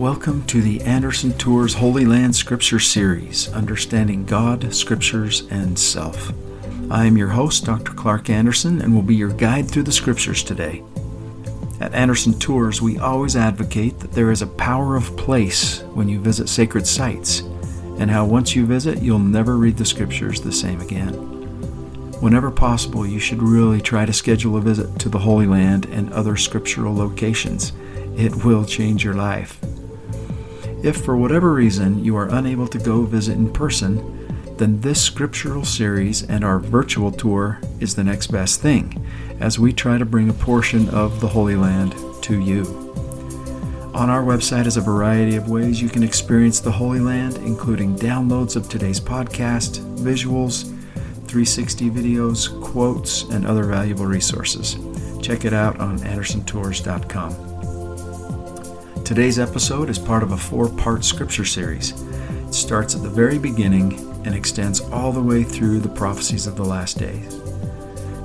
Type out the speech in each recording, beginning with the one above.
Welcome to the Anderson Tours Holy Land Scripture Series, Understanding God, Scriptures, and Self. I am your host, Dr. Clark Anderson, and will be your guide through the Scriptures today. At Anderson Tours, we always advocate that there is a power of place when you visit sacred sites, and how once you visit, you'll never read the Scriptures the same again. Whenever possible, you should really try to schedule a visit to the Holy Land and other scriptural locations. It will change your life. If for whatever reason you are unable to go visit in person, then this scriptural series and our virtual tour is the next best thing as we try to bring a portion of the Holy Land to you. On our website is a variety of ways you can experience the Holy Land, including downloads of today's podcast, visuals, 360 videos, quotes, and other valuable resources. Check it out on andersontours.com. Today's episode is part of a four part scripture series. It starts at the very beginning and extends all the way through the prophecies of the last days.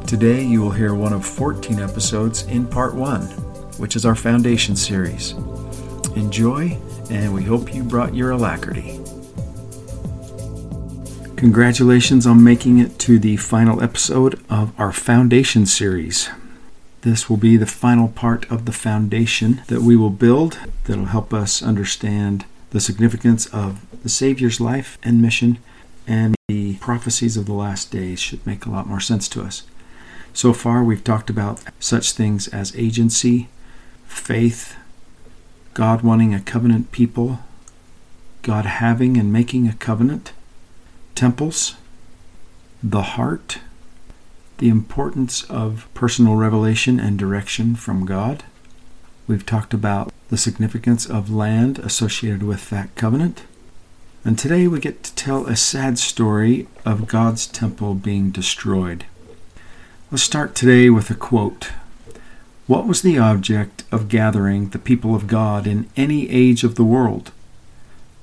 Today, you will hear one of 14 episodes in part one, which is our foundation series. Enjoy, and we hope you brought your alacrity. Congratulations on making it to the final episode of our foundation series. This will be the final part of the foundation that we will build that will help us understand the significance of the Savior's life and mission, and the prophecies of the last days should make a lot more sense to us. So far, we've talked about such things as agency, faith, God wanting a covenant people, God having and making a covenant, temples, the heart, the importance of personal revelation and direction from God. We've talked about the significance of land associated with that covenant. And today we get to tell a sad story of God's temple being destroyed. Let's start today with a quote. What was the object of gathering the people of God in any age of the world?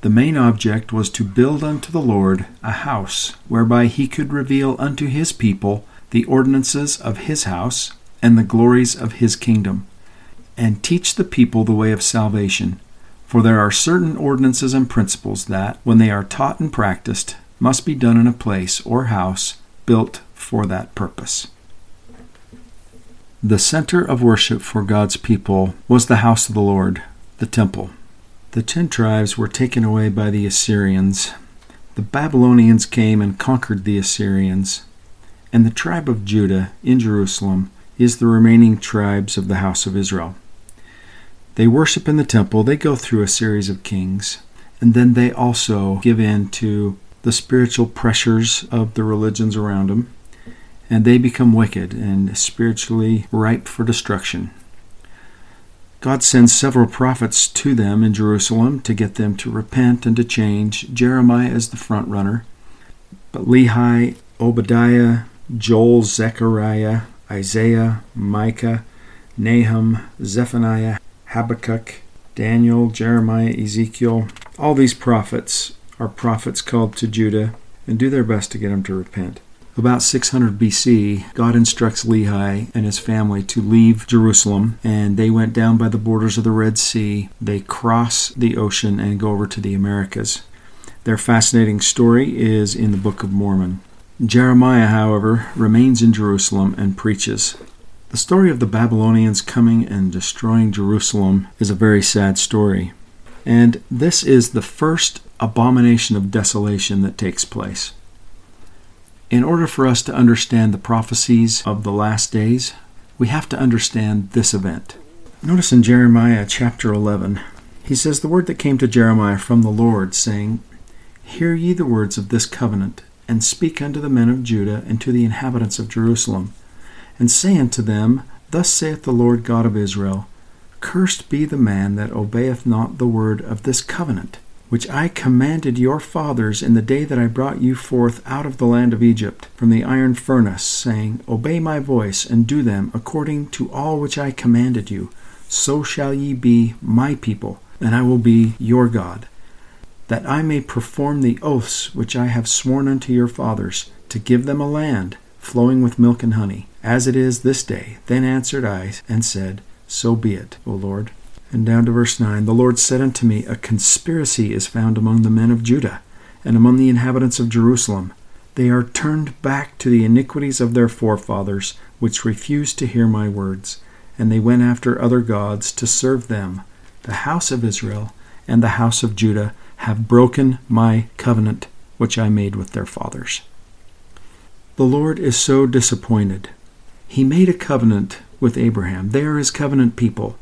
The main object was to build unto the Lord a house whereby he could reveal unto his people the ordinances of his house and the glories of his kingdom, and teach the people the way of salvation. For there are certain ordinances and principles that, when they are taught and practiced, must be done in a place or house built for that purpose. The center of worship for God's people was the house of the Lord, the temple. The ten tribes were taken away by the Assyrians. The Babylonians came and conquered the Assyrians and the tribe of Judah in Jerusalem is the remaining tribes of the house of Israel. They worship in the temple, they go through a series of kings, and then they also give in to the spiritual pressures of the religions around them, and they become wicked and spiritually ripe for destruction. God sends several prophets to them in Jerusalem to get them to repent and to change. Jeremiah is the front runner, but Lehi, Obadiah, Joel, Zechariah, Isaiah, Micah, Nahum, Zephaniah, Habakkuk, Daniel, Jeremiah, Ezekiel. All these prophets are prophets called to Judah and do their best to get them to repent. About 600 BC, God instructs Lehi and his family to leave Jerusalem, and they went down by the borders of the Red Sea. They cross the ocean and go over to the Americas. Their fascinating story is in the Book of Mormon. Jeremiah, however, remains in Jerusalem and preaches. The story of the Babylonians coming and destroying Jerusalem is a very sad story. And this is the first abomination of desolation that takes place. In order for us to understand the prophecies of the last days, we have to understand this event. Notice in Jeremiah chapter 11, he says, The word that came to Jeremiah from the Lord, saying, Hear ye the words of this covenant and speak unto the men of Judah and to the inhabitants of Jerusalem, and say unto them, Thus saith the Lord God of Israel, Cursed be the man that obeyeth not the word of this covenant, which I commanded your fathers in the day that I brought you forth out of the land of Egypt, from the iron furnace, saying, Obey my voice, and do them according to all which I commanded you. So shall ye be my people, and I will be your God that I may perform the oaths which I have sworn unto your fathers, to give them a land flowing with milk and honey, as it is this day. Then answered I and said, So be it, O Lord. And down to verse 9 The Lord said unto me, A conspiracy is found among the men of Judah and among the inhabitants of Jerusalem. They are turned back to the iniquities of their forefathers, which refused to hear my words. And they went after other gods to serve them. The house of Israel and the house of Judah have broken my covenant, which I made with their fathers. The Lord is so disappointed. He made a covenant with Abraham. They are his covenant people.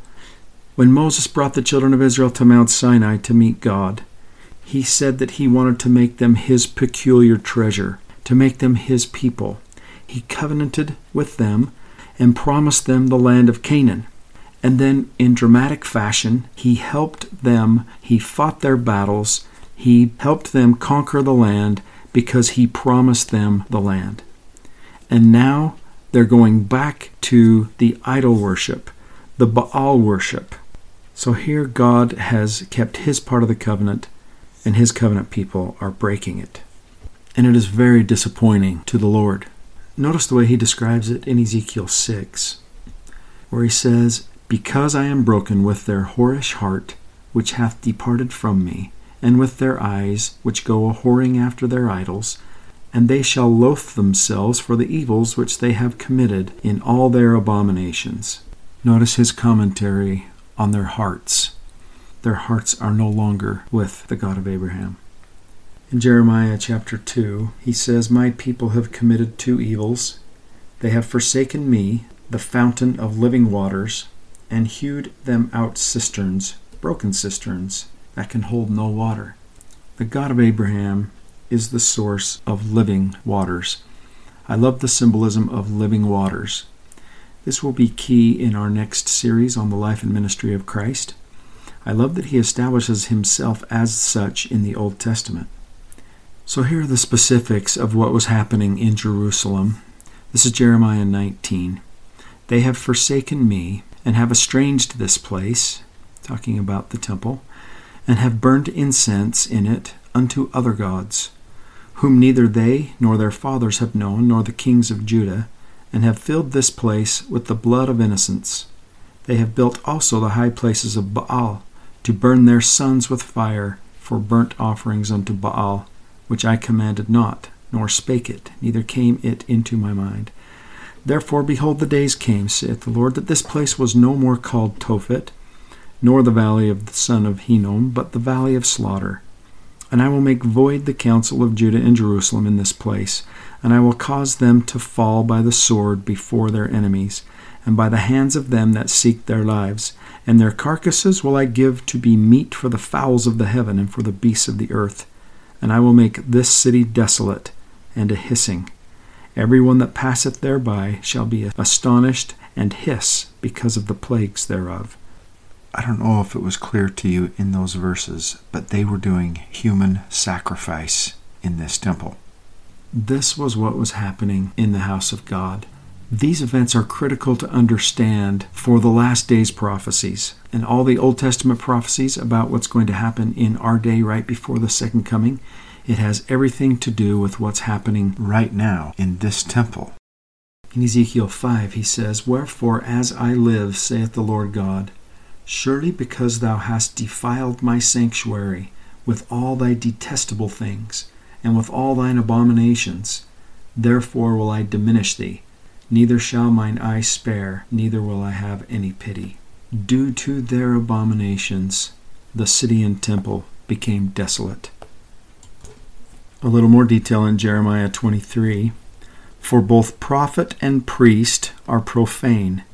When Moses brought the children of Israel to Mount Sinai to meet God, he said that he wanted to make them his peculiar treasure, to make them his people. He covenanted with them and promised them the land of Canaan. And then, in dramatic fashion, he helped them, he fought their battles, he helped them conquer the land because he promised them the land. And now they're going back to the idol worship, the Baal worship. So here God has kept his part of the covenant, and his covenant people are breaking it. And it is very disappointing to the Lord. Notice the way he describes it in Ezekiel 6, where he says, Because I am broken with their whorish heart, which hath departed from me, and with their eyes, which go a whoring after their idols, and they shall loathe themselves for the evils which they have committed in all their abominations. Notice his commentary on their hearts. Their hearts are no longer with the God of Abraham. In Jeremiah chapter 2, he says, My people have committed two evils. They have forsaken me, the fountain of living waters, and hewed them out cisterns, broken cisterns, that can hold no water. The God of Abraham is the source of living waters. I love the symbolism of living waters. This will be key in our next series on the life and ministry of Christ. I love that he establishes himself as such in the Old Testament. So here are the specifics of what was happening in Jerusalem. This is Jeremiah 19. They have forsaken me and have estranged this place, talking about the temple, and have burnt incense in it unto other gods whom neither they nor their fathers have known, nor the kings of Judah, and have filled this place with the blood of innocents. They have built also the high places of Baal, to burn their sons with fire for burnt offerings unto Baal, which I commanded not, nor spake it, neither came it into my mind. Therefore, behold, the days came, saith the Lord, that this place was no more called Tophet, nor the valley of the son of Hinnom, but the valley of slaughter and I will make void the counsel of Judah and Jerusalem in this place, and I will cause them to fall by the sword before their enemies, and by the hands of them that seek their lives. And their carcasses will I give to be meat for the fowls of the heaven and for the beasts of the earth. And I will make this city desolate and a hissing. Every one that passeth thereby shall be astonished and hiss because of the plagues thereof. I don't know if it was clear to you in those verses, but they were doing human sacrifice in this temple. This was what was happening in the house of God. These events are critical to understand for the last days prophecies and all the Old Testament prophecies about what's going to happen in our day right before the second coming. It has everything to do with what's happening right now in this temple. In Ezekiel 5, he says, Wherefore, as I live, saith the Lord God, Surely because thou hast defiled my sanctuary with all thy detestable things, and with all thine abominations, therefore will I diminish thee, neither shall mine eye spare, neither will I have any pity. Due to their abominations, the city and temple became desolate. A little more detail in Jeremiah 23. For both prophet and priest are profane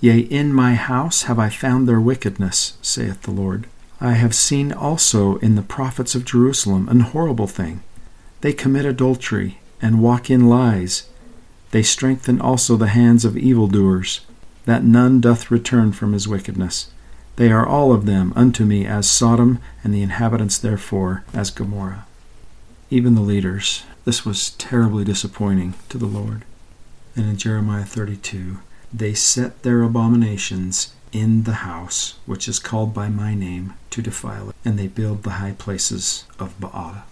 Yea, in my house have I found their wickedness, saith the Lord. I have seen also in the prophets of Jerusalem an horrible thing. They commit adultery, and walk in lies. They strengthen also the hands of evildoers, that none doth return from his wickedness. They are all of them unto me as Sodom, and the inhabitants therefore as Gomorrah. Even the leaders, this was terribly disappointing to the Lord. And in Jeremiah 32, they set their abominations in the house which is called by my name to defile it, and they build the high places of Baal.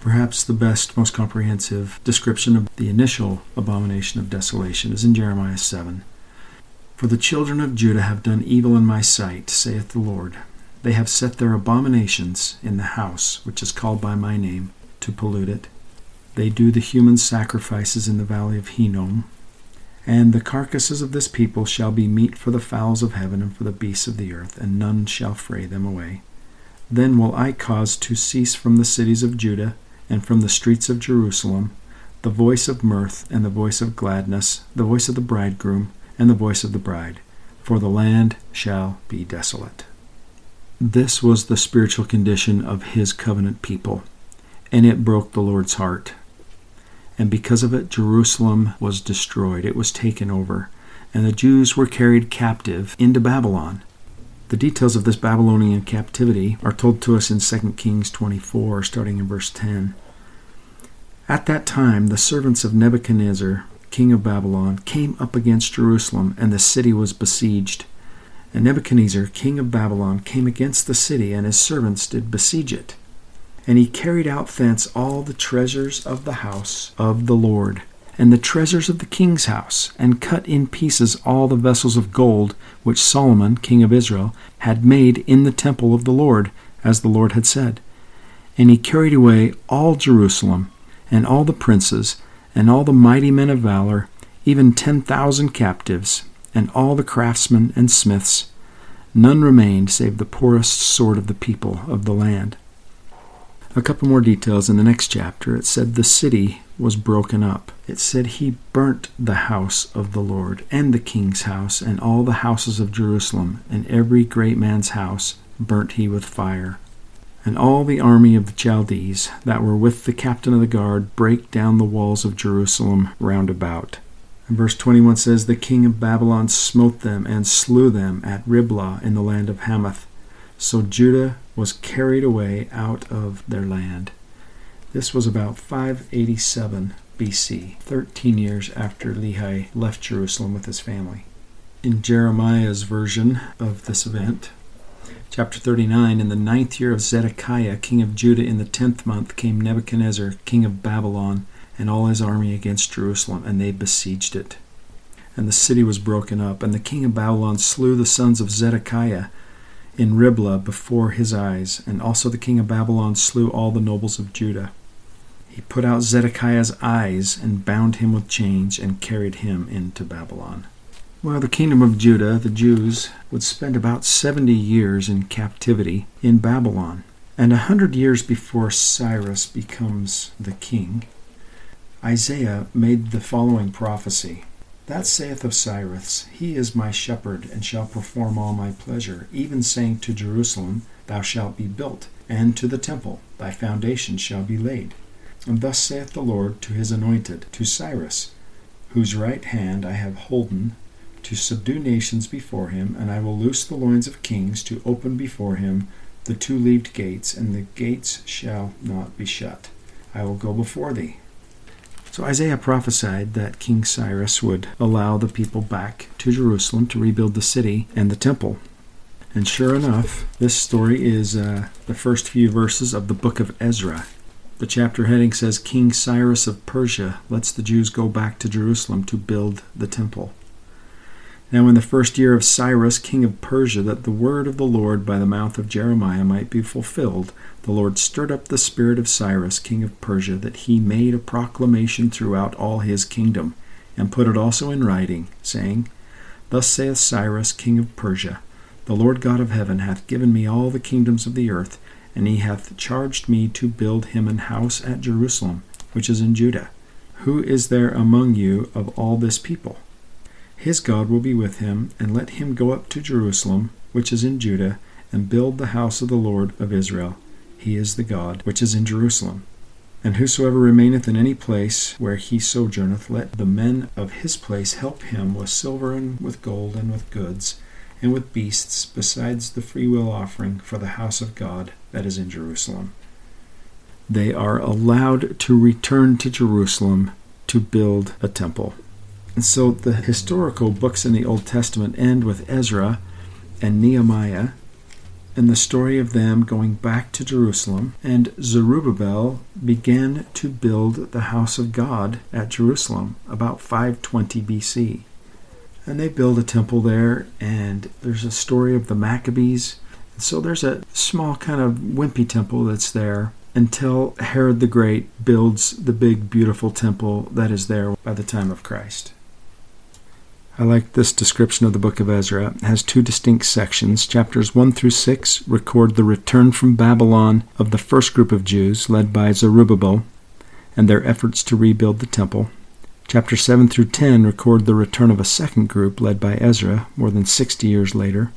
Perhaps the best, most comprehensive description of the initial abomination of desolation is in Jeremiah 7. For the children of Judah have done evil in my sight, saith the Lord. They have set their abominations in the house which is called by my name, to pollute it. They do the human sacrifices in the valley of Hinnom. And the carcasses of this people shall be meat for the fowls of heaven and for the beasts of the earth, and none shall fray them away. Then will I cause to cease from the cities of Judah and from the streets of Jerusalem the voice of mirth and the voice of gladness, the voice of the bridegroom and the voice of the bride, for the land shall be desolate. This was the spiritual condition of his covenant people, and it broke the Lord's heart. And because of it, Jerusalem was destroyed, it was taken over, and the Jews were carried captive into Babylon. The details of this Babylonian captivity are told to us in 2 Kings 24, starting in verse 10. At that time, the servants of Nebuchadnezzar king of Babylon, came up against Jerusalem, and the city was besieged. And Nebuchadnezzar, king of Babylon, came against the city, and his servants did besiege it. And he carried out thence all the treasures of the house of the Lord, and the treasures of the king's house, and cut in pieces all the vessels of gold which Solomon, king of Israel, had made in the temple of the Lord, as the Lord had said. And he carried away all Jerusalem, and all the princes, and all the mighty men of valor, even ten thousand captives, and all the craftsmen and smiths. None remained save the poorest sort of the people of the land. A couple more details in the next chapter. It said the city was broken up. It said he burnt the house of the Lord, and the king's house, and all the houses of Jerusalem, and every great man's house burnt he with fire and all the army of the Chaldees that were with the captain of the guard brake down the walls of Jerusalem round about. And verse 21 says, The king of Babylon smote them and slew them at Riblah in the land of Hamath. So Judah was carried away out of their land. This was about 587 BC, 13 years after Lehi left Jerusalem with his family. In Jeremiah's version of this event, Chapter 39 In the ninth year of Zedekiah, king of Judah, in the tenth month, came Nebuchadnezzar, king of Babylon, and all his army against Jerusalem, and they besieged it. And the city was broken up, and the king of Babylon slew the sons of Zedekiah in Riblah before his eyes, and also the king of Babylon slew all the nobles of Judah. He put out Zedekiah's eyes and bound him with chains and carried him into Babylon. Well, the kingdom of Judah, the Jews, would spend about 70 years in captivity in Babylon. And a hundred years before Cyrus becomes the king, Isaiah made the following prophecy That saith of Cyrus, He is my shepherd, and shall perform all my pleasure, even saying to Jerusalem, Thou shalt be built, and to the temple, Thy foundation shall be laid. And thus saith the Lord to his anointed, to Cyrus, whose right hand I have holden to subdue nations before him, and I will loose the loins of kings to open before him the two leaved gates, and the gates shall not be shut. I will go before thee. So Isaiah prophesied that King Cyrus would allow the people back to Jerusalem to rebuild the city and the temple. And sure enough, this story is uh, the first few verses of the book of Ezra. The chapter heading says King Cyrus of Persia lets the Jews go back to Jerusalem to build the temple. Now, in the first year of Cyrus, king of Persia, that the word of the Lord by the mouth of Jeremiah might be fulfilled, the Lord stirred up the spirit of Cyrus, king of Persia, that he made a proclamation throughout all his kingdom, and put it also in writing, saying, Thus saith Cyrus, king of Persia, The Lord God of heaven hath given me all the kingdoms of the earth, and he hath charged me to build him an house at Jerusalem, which is in Judah. Who is there among you of all this people? His God will be with him, and let him go up to Jerusalem, which is in Judah, and build the house of the Lord of Israel. He is the God which is in Jerusalem. And whosoever remaineth in any place where he sojourneth, let the men of his place help him with silver and with gold and with goods and with beasts, besides the freewill offering for the house of God that is in Jerusalem. They are allowed to return to Jerusalem to build a temple. And so the historical books in the Old Testament end with Ezra and Nehemiah and the story of them going back to Jerusalem. And Zerubbabel began to build the house of God at Jerusalem about 520 BC. And they build a temple there, and there's a story of the Maccabees. So there's a small kind of wimpy temple that's there until Herod the Great builds the big, beautiful temple that is there by the time of Christ. I like this description of the book of Ezra. It has two distinct sections. Chapters 1 through 6 record the return from Babylon of the first group of Jews, led by Zerubbabel, and their efforts to rebuild the temple. Chapters 7 through 10 record the return of a second group, led by Ezra, more than 60 years later.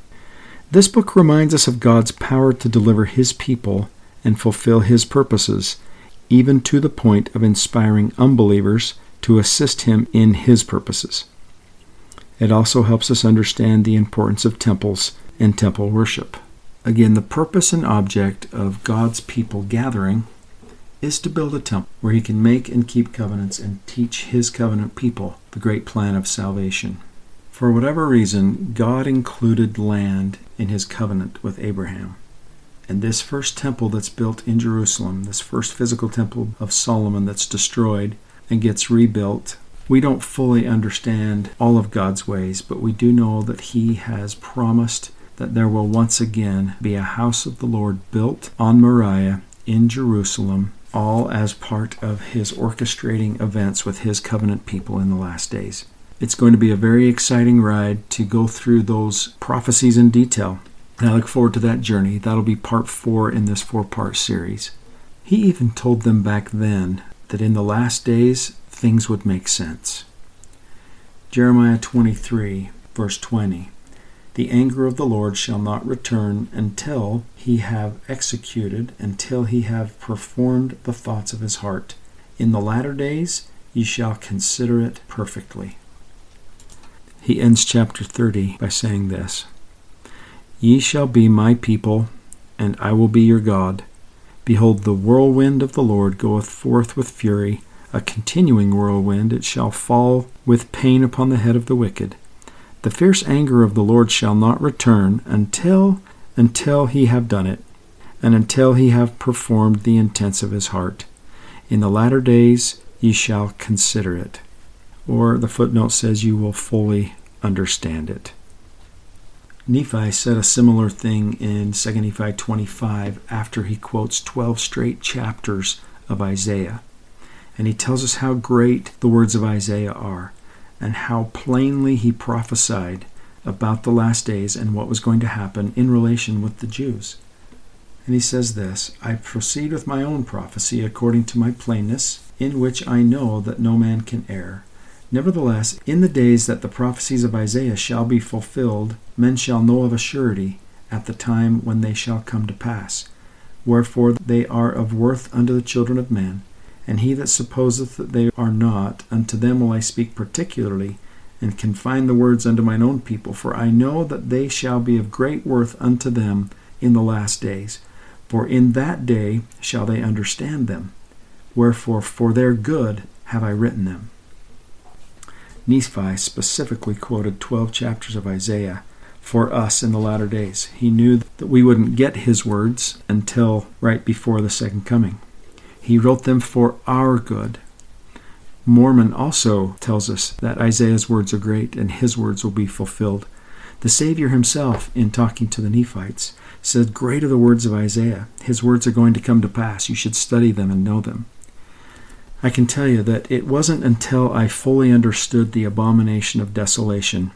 This book reminds us of God's power to deliver His people and fulfill His purposes, even to the point of inspiring unbelievers to assist Him in His purposes. It also helps us understand the importance of temples and temple worship. Again, the purpose and object of God's people gathering is to build a temple where He can make and keep covenants and teach His covenant people the great plan of salvation. For whatever reason, God included land in His covenant with Abraham. And this first temple that's built in Jerusalem, this first physical temple of Solomon that's destroyed and gets rebuilt, we don't fully understand all of God's ways, but we do know that He has promised that there will once again be a house of the Lord built on Moriah in Jerusalem, all as part of His orchestrating events with His covenant people in the last days. It's going to be a very exciting ride to go through those prophecies in detail. And I look forward to that journey. That'll be part four in this four part series. He even told them back then that in the last days things would make sense. Jeremiah 23, verse 20 The anger of the Lord shall not return until he have executed, until he have performed the thoughts of his heart. In the latter days ye shall consider it perfectly. He ends chapter 30 by saying this Ye shall be my people, and I will be your God. Behold, the whirlwind of the Lord goeth forth with fury, a continuing whirlwind, it shall fall with pain upon the head of the wicked. The fierce anger of the Lord shall not return until until he have done it, and until he have performed the intents of his heart. In the latter days ye shall consider it. Or the footnote says you will fully understand it. Nephi said a similar thing in 2 Nephi 25 after he quotes 12 straight chapters of Isaiah. And he tells us how great the words of Isaiah are and how plainly he prophesied about the last days and what was going to happen in relation with the Jews. And he says this I proceed with my own prophecy according to my plainness, in which I know that no man can err. Nevertheless, in the days that the prophecies of Isaiah shall be fulfilled, men shall know of a surety at the time when they shall come to pass. Wherefore they are of worth unto the children of men. And he that supposeth that they are not, unto them will I speak particularly, and confine the words unto mine own people. For I know that they shall be of great worth unto them in the last days. For in that day shall they understand them. Wherefore for their good have I written them. Nephi specifically quoted 12 chapters of Isaiah for us in the latter days. He knew that we wouldn't get his words until right before the second coming. He wrote them for our good. Mormon also tells us that Isaiah's words are great and his words will be fulfilled. The Savior himself, in talking to the Nephites, said, Great are the words of Isaiah. His words are going to come to pass. You should study them and know them. I can tell you that it wasn't until I fully understood the abomination of desolation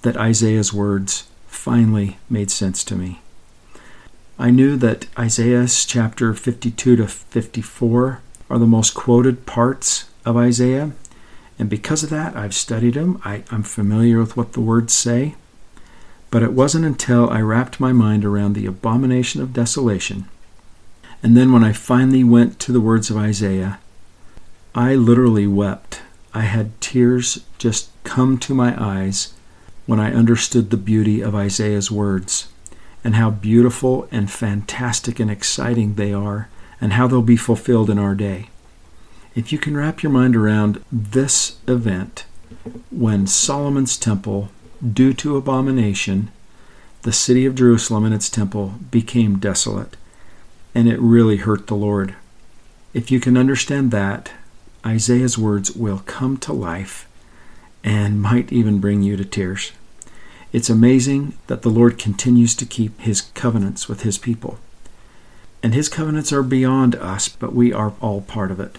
that Isaiah's words finally made sense to me. I knew that Isaiah's chapter 52 to 54 are the most quoted parts of Isaiah, and because of that, I've studied them. I, am familiar with what the words say. But it wasn't until I wrapped my mind around the abomination of desolation, and then when I finally went to the words of Isaiah, I literally wept. I had tears just come to my eyes when I understood the beauty of Isaiah's words and how beautiful and fantastic and exciting they are and how they'll be fulfilled in our day. If you can wrap your mind around this event, when Solomon's temple, due to abomination, the city of Jerusalem and its temple became desolate, and it really hurt the Lord. If you can understand that, Isaiah's words will come to life and might even bring you to tears. It's amazing that the Lord continues to keep his covenants with his people. And his covenants are beyond us, but we are all part of it.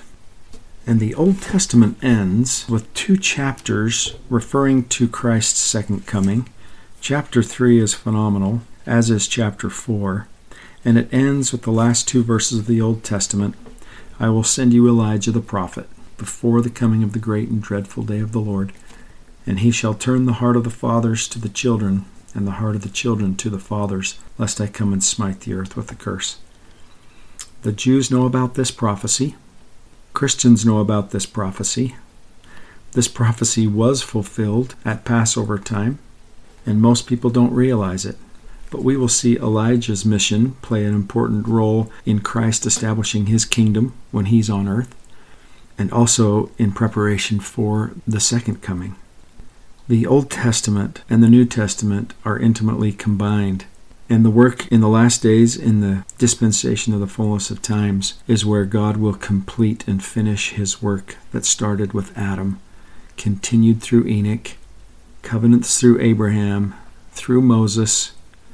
And the Old Testament ends with two chapters referring to Christ's second coming. Chapter 3 is phenomenal, as is chapter 4. And it ends with the last two verses of the Old Testament I will send you Elijah the prophet before the coming of the great and dreadful day of the Lord. And he shall turn the heart of the fathers to the children, and the heart of the children to the fathers, lest I come and smite the earth with a curse. The Jews know about this prophecy. Christians know about this prophecy. This prophecy was fulfilled at Passover time, and most people don't realize it. But we will see Elijah's mission play an important role in Christ establishing his kingdom when he's on earth, and also in preparation for the second coming. The Old Testament and the New Testament are intimately combined, and the work in the last days, in the dispensation of the fullness of times, is where God will complete and finish his work that started with Adam, continued through Enoch, covenants through Abraham, through Moses,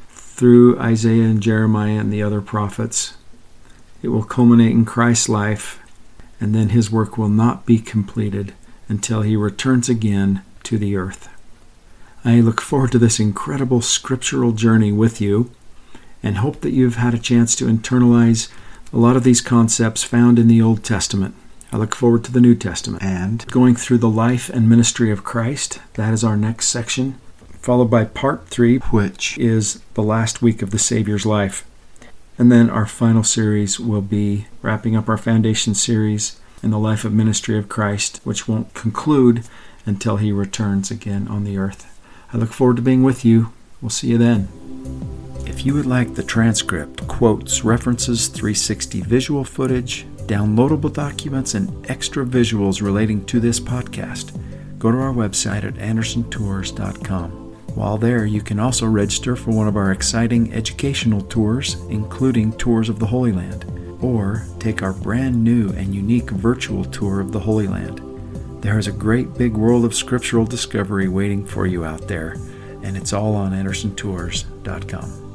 through Isaiah and Jeremiah and the other prophets. It will culminate in Christ's life, and then his work will not be completed until he returns again to the earth. I look forward to this incredible scriptural journey with you and hope that you've had a chance to internalize a lot of these concepts found in the Old Testament. I look forward to the New Testament and going through the life and ministry of Christ. That is our next section followed by part three, which is the last week of the Savior's life. And then our final series will be wrapping up our foundation series in the life of ministry of Christ, which won't conclude until he returns again on the earth. I look forward to being with you. We'll see you then. If you would like the transcript, quotes, references, 360 visual footage, downloadable documents, and extra visuals relating to this podcast, go to our website at andersontours.com. While there, you can also register for one of our exciting educational tours, including tours of the Holy Land, or take our brand new and unique virtual tour of the Holy Land. There is a great big world of scriptural discovery waiting for you out there, and it's all on AndersonTours.com.